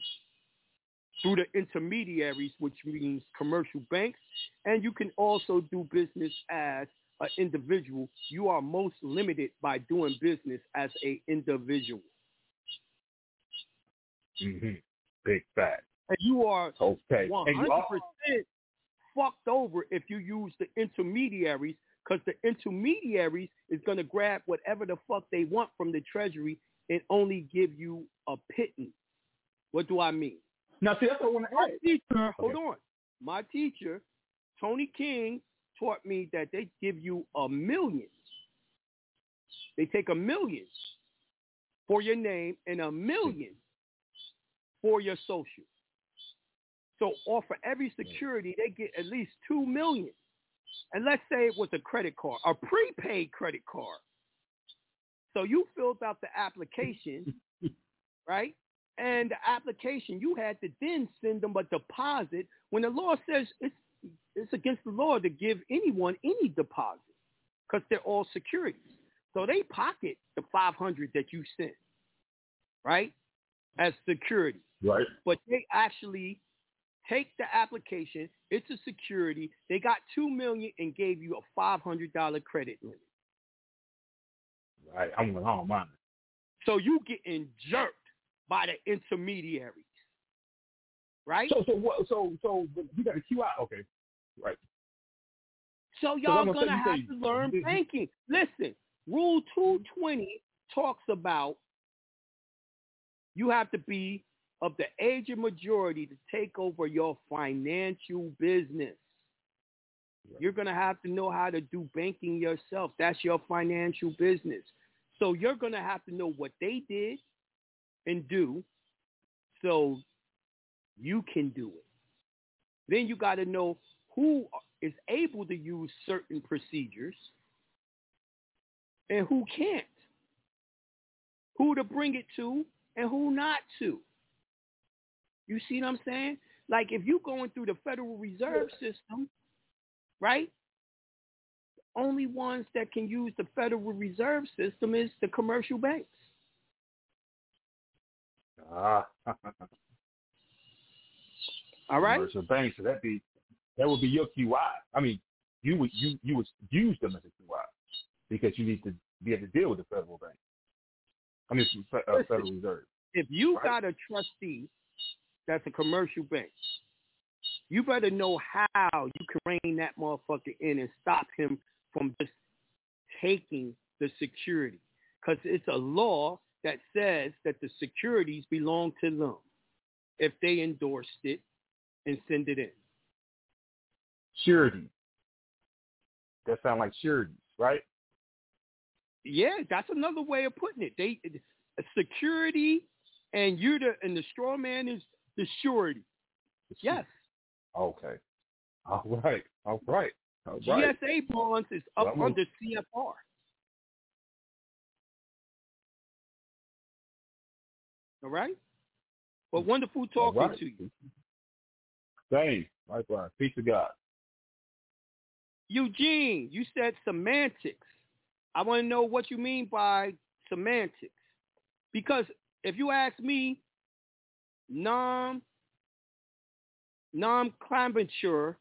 through the intermediaries, which means commercial banks. And you can also do business as an individual. You are most limited by doing business as an individual. Mm-hmm. Big fact. And you are okay. 100% And you are, fucked over if you use the intermediaries because the intermediaries is going to grab whatever the fuck they want from the treasury and only give you a pittance. What do I mean? Now, see, that's what I want to My ask. teacher, hold Okay. on. My teacher, Tony King, taught me that they give you a million. They take a million for your name and a million for your social. So off for every security, they get at least two million. And let's say it was a credit card, a prepaid credit card. So you filled out the application, right? And the application, you had to then send them a deposit when the law says it's it's against the law to give anyone any deposit because they're all securities. So they pocket the 500 that you sent, right, as security. Right. But they actually take the application. It's a security. They got two million and gave you a $500 credit limit. Right. I'm, I don't mind. So you getting jerked by the intermediaries, right? So, so what? So, so you got a QI. Okay. Right. So y'all gonna have to learn banking. Listen, Rule 220 talks about you have to be of the age of majority to take over your financial business. You're gonna have to know how to do banking yourself. That's your financial business. So you're gonna have to know what they did and do so you can do it. Then you got to know who is able to use certain procedures and who can't. Who to bring it to and who not to. You see what I'm saying? Like if you're going through the Federal Reserve System, right? The Only ones that can use the Federal Reserve System is the commercial banks. Ah. All right? Commercial banks. So that be that would be your QI. I mean, you would you you would use them as a QI because you need to be able to deal with the federal bank. I mean, uh, Listen. Federal Reserve. if you Right. got a trustee that's a commercial bank, you better know how you can rein that motherfucker in and stop him from just taking the security. Because it's a law that says that the securities belong to them if they endorsed it and send it in. Surety. That sound like sureties, right? Yeah, that's another way of putting it. They security and you're the and the straw man is the surety. Yes. Okay. All right. All right. All right. GSA bonds is up Well, under CFR. All right? But mm-hmm. wonderful talking right. to you. Same. Likewise. Peace of God. Eugene, you said semantics. I want to know what you mean by semantics. Because if you ask me, non nomenclature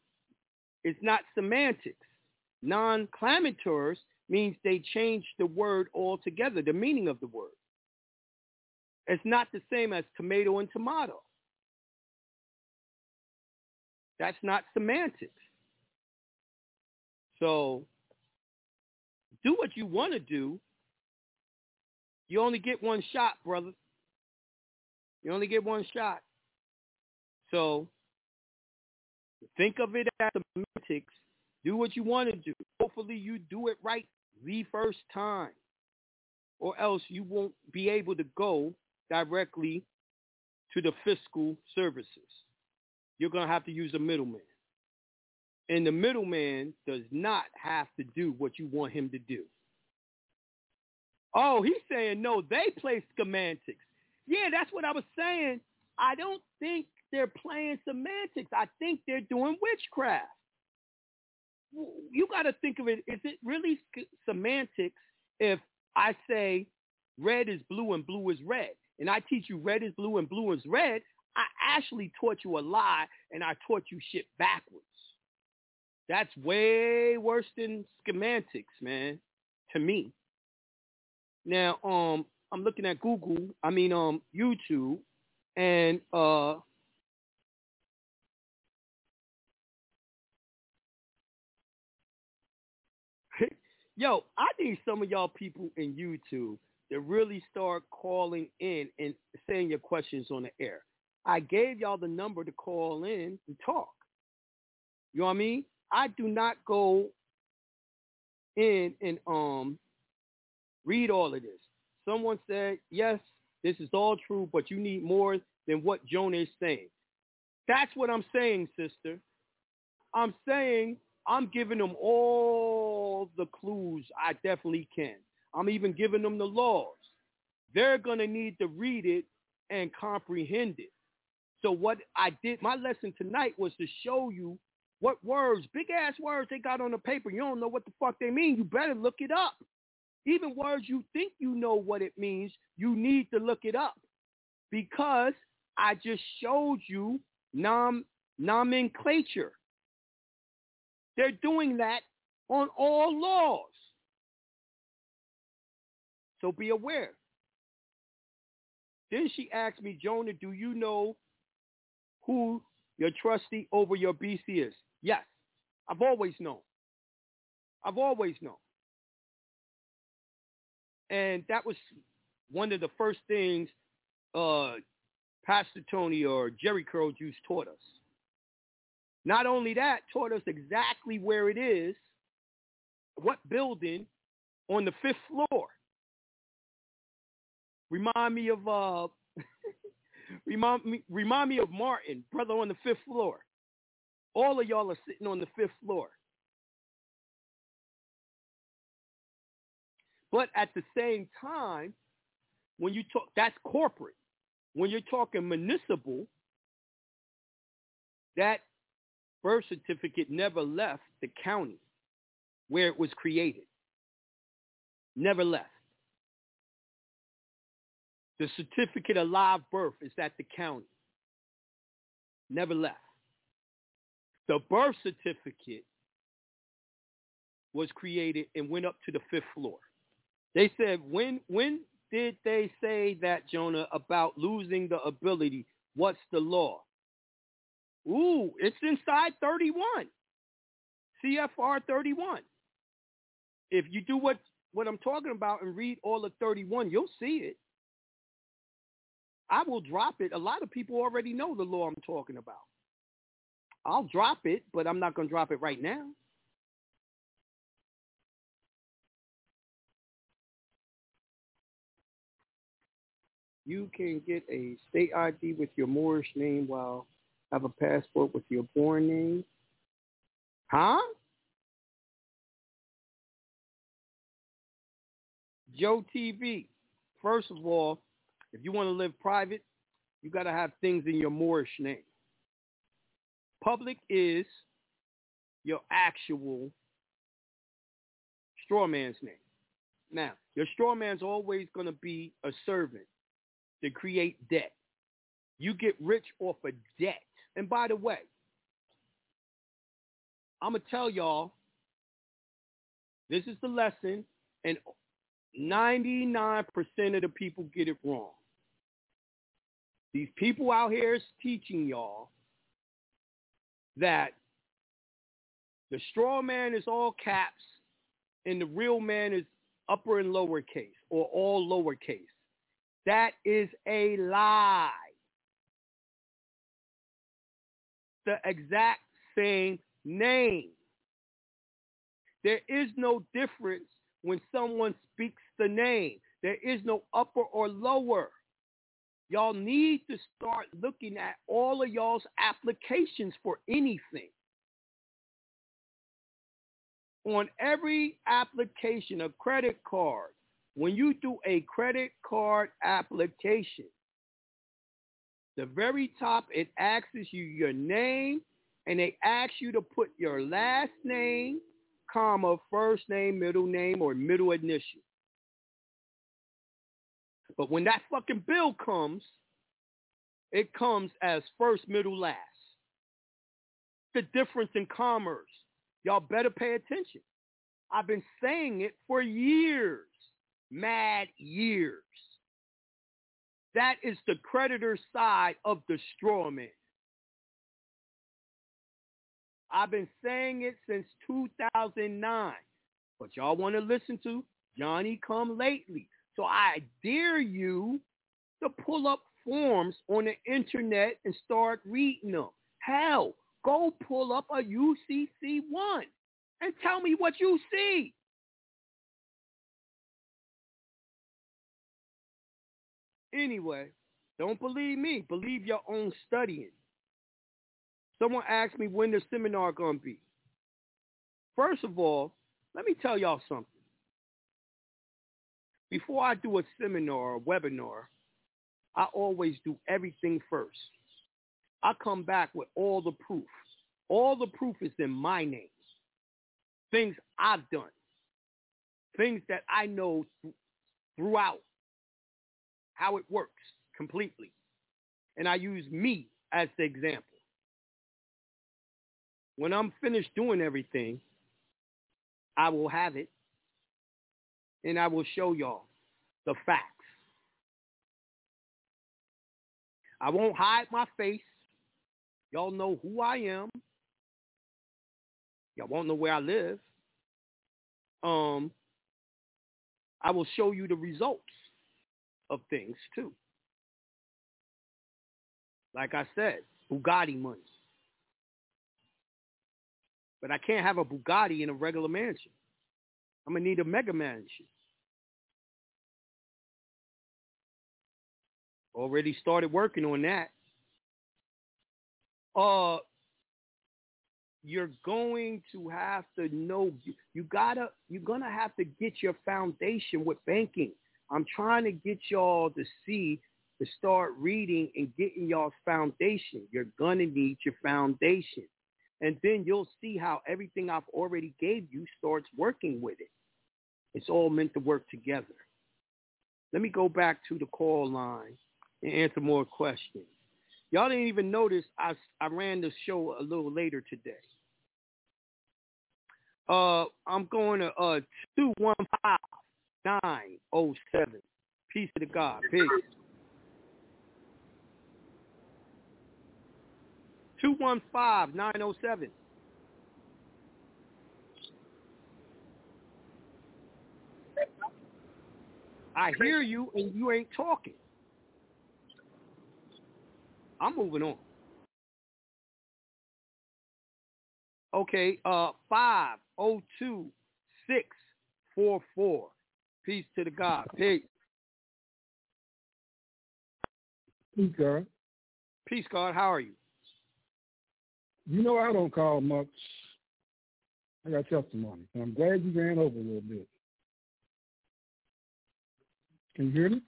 is not semantics. Non-clamators means they change the word altogether, the meaning of the word. It's not the same as tomato and tomato. That's not semantics. So do what you want to do. You only get one shot, brother. You only get one shot. So think of it as semantics. Do what you want to do. Hopefully you do it right the first time. Or else you won't be able to go directly to the fiscal services. You're going to have to use a middleman. And the middleman does not have to do what you want him to do. Oh, he's saying no, they play semantics. Yeah, that's what I was saying. I don't think they're playing semantics. I think they're doing witchcraft. You got to think of it. Is it really semantics if I say red is blue and blue is red, and I teach you red is blue and blue is red? I actually taught you a lie, and I taught you shit backwards. That's way worse than schematics, man, to me. Now, um, I'm looking at Google, I mean, um, YouTube, and uh, yo, I need some of y'all people in YouTube to really start calling in and saying your questions on the air. I gave y'all the number to call in and talk. You know what I mean? I do not go in and um read all of this. Someone said, yes, this is all true, but you need more than what Jonah is saying. That's what I'm saying, sister. I'm saying I'm giving them all the clues I definitely can. I'm even giving them the laws. They're going to need to read it and comprehend it. So what I did, my lesson tonight was to show you what words, big ass words they got on the paper. You don't know what the fuck they mean. You better look it up. Even words you think you know what it means, you need to look it up. Because I just showed you nom, nomenclature. They're doing that on all laws. So be aware. Then she asked me, Jonah, do you know who your trustee over your BC is? Yes, I've always known. I've always known. And that was one of the first things uh, Pastor Tony or Jerry Curl Juice taught us. Not only that, taught us exactly where it is, what building on the fifth floor. Remind me of uh, remind me remind me of Martin, brother on the fifth floor. All of y'all are sitting on the fifth floor. But at the same time, when you talk, that's corporate. When you're talking municipal, that birth certificate never left the county where it was created. Never left. The certificate of live birth is at the county. Never left. The birth certificate was created and went up to the fifth floor. They said, when when did they say that, Jonah, about losing the ability? What's the law? Ooh, it's inside 31. CFR 31. If you do what, what I'm talking about and read all of 31, you'll see it. I will drop it. A lot of people already know the law I'm talking about. I'll drop it, but I'm not going to drop it right now. You can get a state ID with your Moorish name while have a passport with your born name. Huh? Joe TV. First of all, if you want to live private, you got to have things in your Moorish name. Public is your actual straw man's name. Now, your straw man's always going to be a servant to create debt. You get rich off of debt. And by the way, I'm going to tell y'all, this is the lesson, and 99% of the people get it wrong. These people out here is teaching y'all that the straw man is all caps and the real man is upper and lower case or all lowercase. That is a lie. The exact same name. There is no difference when someone speaks the name. There is no upper or lower. Y'all need to start looking at all of y'all's applications for anything. On every application, a credit card, when you do a credit card application, The very top, it asks you your name, and they ask you to put your last name, comma, first name, middle name, or middle initial. But when that fucking bill comes, it comes as first, middle, last. The difference in commerce. Y'all better pay attention. I've been saying it for years, mad years. That is the creditor side of the straw man. I've been saying it since 2009. But y'all want to listen to Johnny come lately. So I dare you to pull up forms on the internet and start reading them. Hell, go pull up a UCC one and tell me what you see. Anyway, don't believe me. Believe your own studying. Someone asked me when the seminar going to be. First of all, let me tell y'all something. Before I do a seminar or webinar, I always do everything first. I come back with all the proof. All the proof is in my name. Things I've done. Things that I know throughout how it works completely. And I use me as the example. When I'm finished doing everything, I will have it and I will show y'all the facts. I won't hide my face. Y'all know who I am. Y'all won't know where I live. Um, I will show you the results of things too. Like I said, Bugatti money. But I can't have a Bugatti in a regular mansion. I'm gonna need a mega mansion. Already started working on that. Uh, you're going to have to know you, gotta you're gonna have to get your foundation with banking. I'm trying to get y'all to see to start reading and getting y'all's foundation. You're gonna need your foundation. And then you'll see how everything I've already gave you starts working with it. It's all meant to work together. Let me go back to the call line and answer more questions. Y'all didn't even notice I, I ran the show a little later today. Uh, I'm going to uh, 215-907. Peace to the God. Peace. 215-907. I hear you and you ain't talking. I'm moving on. Okay, uh, five oh two six four four. Peace to the God. Peace. Peace, God. Peace, God. How are you? You know I don't call much. I got testimony. And I'm glad you ran over a little bit. Can you hear me?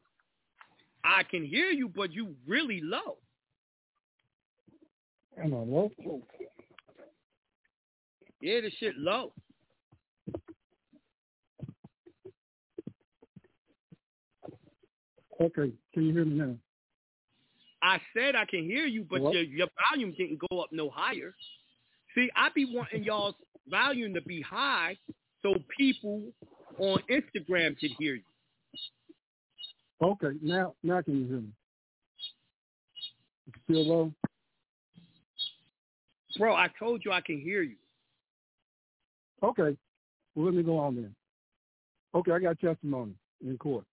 I can hear you, but you really low. Am I low? Yeah, the shit low. Okay, can you hear me now? I said I can hear you, but What? your your volume didn't go up no higher. See, I be wanting y'all's volume to be high so people on Instagram could hear you. Okay, now now can you hear me? Still low? Bro, I told you I can hear you. Okay. Well let me go on then. Okay, I got testimony in court.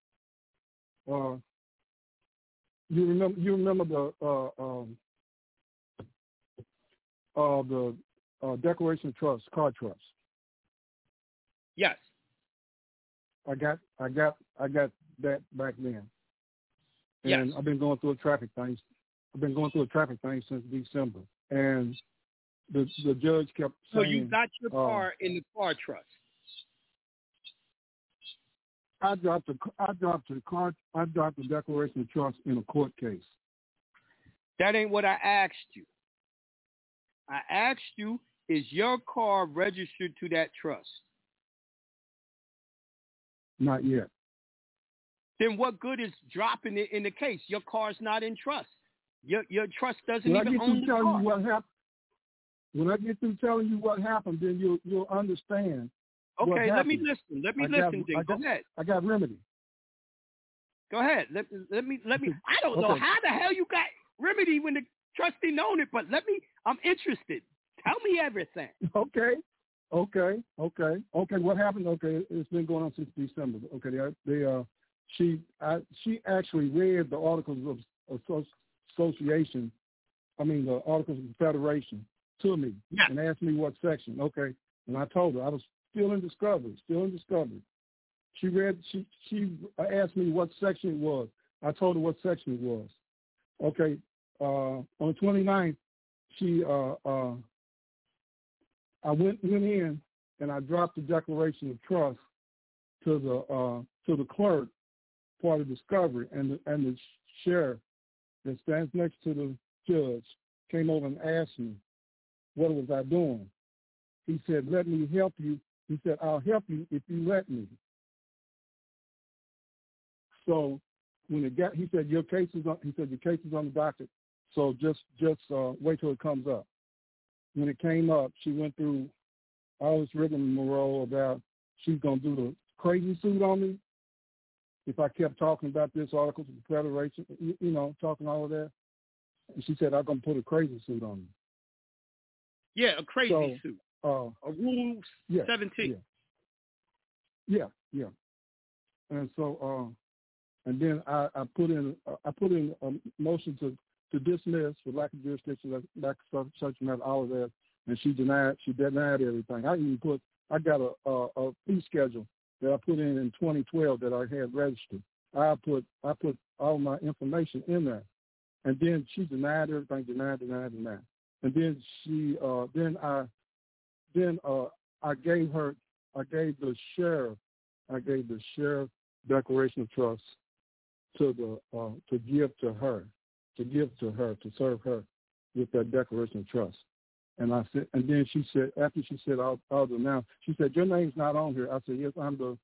Uh you remember you remember the uh um uh the uh Declaration of Trust, card trust. Yes. I got I got I got that back then. And Yes. I've been going through a traffic thing. I've been going through a traffic thing since December. And the the judge kept So you got your uh, car in the car trust. I dropped the I dropped the card I dropped the declaration of trust in a court case. That ain't what I asked you. I asked you, is your car registered to that trust? Not yet. Then what good is dropping it in the case? Your car's not in trust. Your your trust doesn't when even own the telling car. you what happened, when I get through telling you what happened, then you'll you'll understand. Okay, let me listen. Let me I got- listen. Then I go ahead. I got remedy. Go ahead. Let, let me let me. I don't know how the hell you got remedy when the trustee known it, but let me. I'm interested. Tell me everything. Okay, okay, okay, okay. What happened? Okay, it's been going on since December. Okay, they, they uh, she I, she actually read the articles of Asso- association. I mean the articles of confederation to me Yeah. and asked me what section. Okay, and I told her I was still in discovery, still in discovery. She read. She she asked me what section it was. I told her what section it was. Okay, uh, on the 29th, she uh, uh, I went went in and I dropped the declaration of trust to the uh, to the clerk part of discovery, and the, and the sheriff that stands next to the judge came over and asked me, "What was I doing?" He said, "Let me help you." He said, "I'll help you if you let me." So when it got, he said, "Your case is on." He said, "Your case is on the docket, so just just uh, wait till it comes up." when it came up, she went through all this rigmarole about she's gonna do the crazy suit on me if I kept talking about this article of Confederation, you, you know, talking all of that. And she said I'm gonna put a crazy suit on me. Yeah, a crazy So, suit. Uh, A Rule yeah, 17. yeah, yeah. And so, uh, and then I, I put in I put in a motion to to dismiss for lack of jurisdiction, lack- lack of subject matter, all of that, and she denied she denied everything. I even put I got a, a a fee schedule that I put in in 2012 that I had registered. I put I put all my information in there, and then she denied everything, denied, denied, denied, and then she uh then I then uh I gave her I gave the sheriff I gave the sheriff declaration of trust to the uh to give to her to give to her to serve her with that declaration of trust. And I said, and then she said, after she said, I'll do now, she said, your name's not on here. I said, yes, I'm the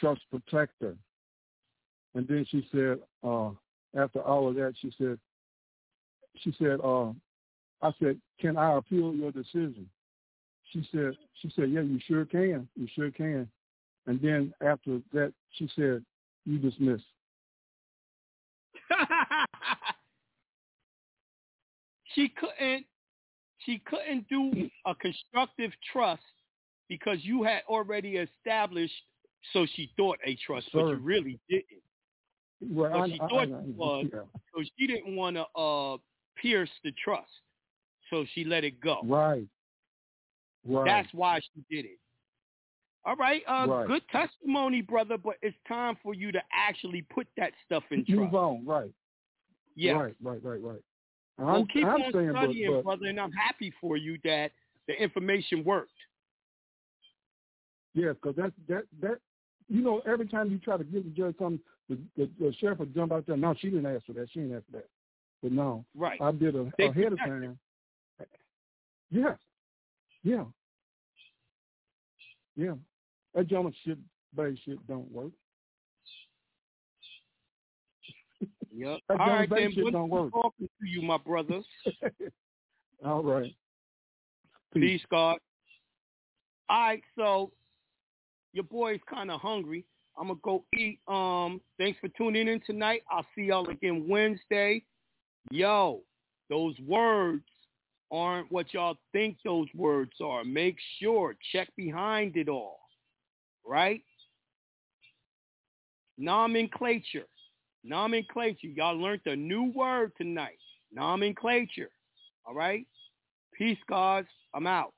trust protector. And then she said, uh, after all of that, she said, she said, uh, I said, can I appeal your decision? She said, she said, yeah, you sure can. You sure can. And then after that, she said, you dismissed. she couldn't she couldn't do a constructive trust because you had already established so she thought a trust, but you really didn't. Well, I- she I- thought I- you was, yeah. so she didn't want to uh, pierce the trust. So she let it go. Right. Right. That's why she did it. All right, uh, Right. good testimony, brother. But it's time for you to actually put that stuff in Move trust. on. Right. Yeah. Right. Right. Right. Right. Well, I'm, keep I'm on saying, studying, but, brother, and I'm happy for you that the information worked. Yeah, because that's that that you know every time you try to give the judge something, the, the, the sheriff would jump out there. No, she didn't ask for that. She didn't ask for that. But no, Right. I did a, They ahead of time. Yes. Yeah. Yeah. That gentleman shit, base shit don't work. Yep. All right, then. Shit Good don't work. talking to you, my brother. All right. Peace, God. All right, so your boy's kind of hungry. I'm gonna go eat. Um, thanks for tuning in tonight. I'll see y'all again Wednesday. Yo, those words aren't what y'all think those words are. Make sure check behind it all. Right? Nomenclature. Nomenclature. Y'all learned a new word tonight. Nomenclature. All right? Peace, guys. I'm out.